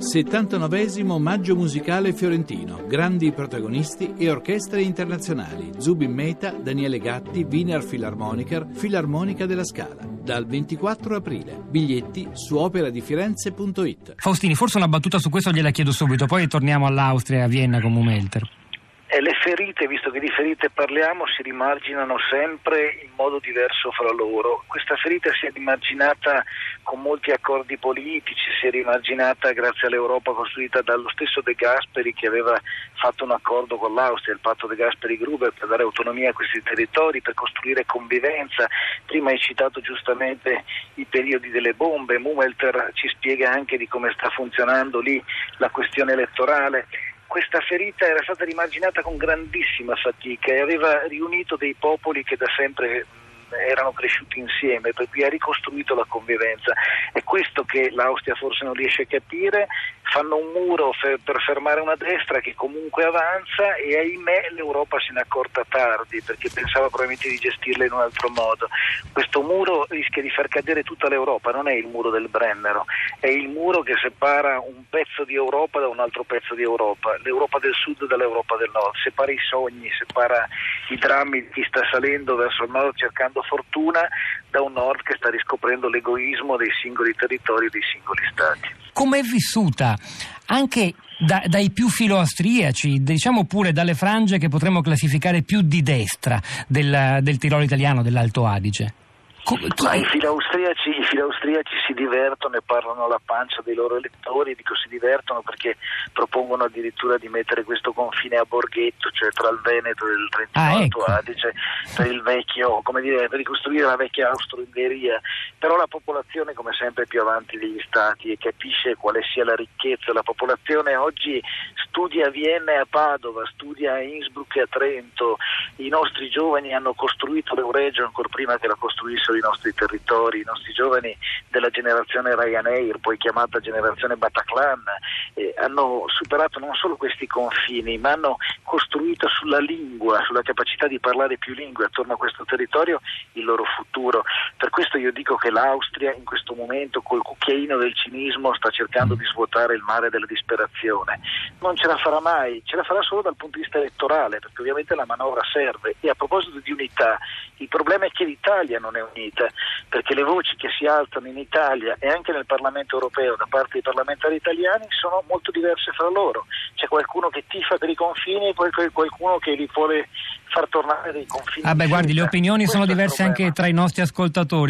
79 Maggio musicale fiorentino, grandi protagonisti e orchestre internazionali, Zubin Meta, Daniele Gatti, Wiener Philharmoniker, Filarmonica della Scala, dal 24 aprile. Biglietti su operadifirenze.it. Faustini, forse una battuta su questo gliela chiedo subito, poi torniamo all'Austria e a Vienna con Mumelter. E le ferite, visto che di ferite parliamo, si rimarginano sempre in modo diverso fra loro. Questa ferita si è rimarginata con molti accordi politici, si è rimarginata grazie all'Europa costruita dallo stesso De Gasperi che aveva fatto un accordo con l'Austria, il patto De Gasperi-Gruber per dare autonomia a questi territori, per costruire convivenza. Prima hai citato giustamente i periodi delle bombe, Mumelter ci spiega anche di come sta funzionando lì la questione elettorale questa ferita era stata rimarginata con grandissima fatica e aveva riunito dei popoli che da sempre erano cresciuti insieme, per cui ha ricostruito la convivenza. È questo che l'Austria forse non riesce a capire, fanno un muro per fermare una destra che comunque avanza e ahimè l'Europa se ne è accorta tardi perché pensava probabilmente di gestirla in un altro modo. Questo muro rischia di far cadere tutta l'Europa, non è il muro del Brennero, è il muro che separa un pezzo di Europa da un altro pezzo di Europa, l'Europa del Sud dall'Europa del Nord, separa i sogni, separa i drammi di chi sta salendo verso il nord cercando fortuna da un nord che sta riscoprendo l'egoismo dei singoli territori e dei singoli stati. Come è vissuta anche da, dai più filoaustriaci, diciamo pure dalle frange che potremmo classificare più di destra del, del Tirolo italiano, dell'Alto Adige? Ma i filaustriaci, i filaustriaci si divertono e parlano alla pancia dei loro elettori, dico si divertono perché propongono addirittura di mettere questo confine a Borghetto, cioè tra il Veneto e il Trentino ah, ecco. Adige, per il vecchio, come dire, per ricostruire la vecchia Austro-Ungheria. Però la popolazione come sempre è più avanti degli stati e capisce quale sia la ricchezza. La popolazione oggi studia a Vienna e a Padova, studia a Innsbruck e a Trento. I nostri giovani hanno costruito l'Euregio ancora prima che la costruissero i nostri territori, i nostri giovani della generazione Ryanair, poi chiamata generazione Bataclan, eh, hanno superato non solo questi confini, ma hanno costruito sulla lingua, sulla capacità di parlare più lingue attorno a questo territorio il loro futuro. Per questo io dico che l'Austria in questo momento col cucchiaino del cinismo sta cercando di svuotare il mare della disperazione. Non ce la farà mai, ce la farà solo dal punto di vista elettorale, perché ovviamente la manovra serve. E a proposito di unità, il problema è che l'Italia non è unita, perché le voci che si alzano in Italia e anche nel Parlamento europeo da parte dei parlamentari italiani sono molto diverse fra loro. C'è qualcuno che tifa per i confini e poi qualcuno che li vuole far tornare dei confini. Ah beh, guardi, le opinioni sono diverse anche tra i nostri ascoltatori.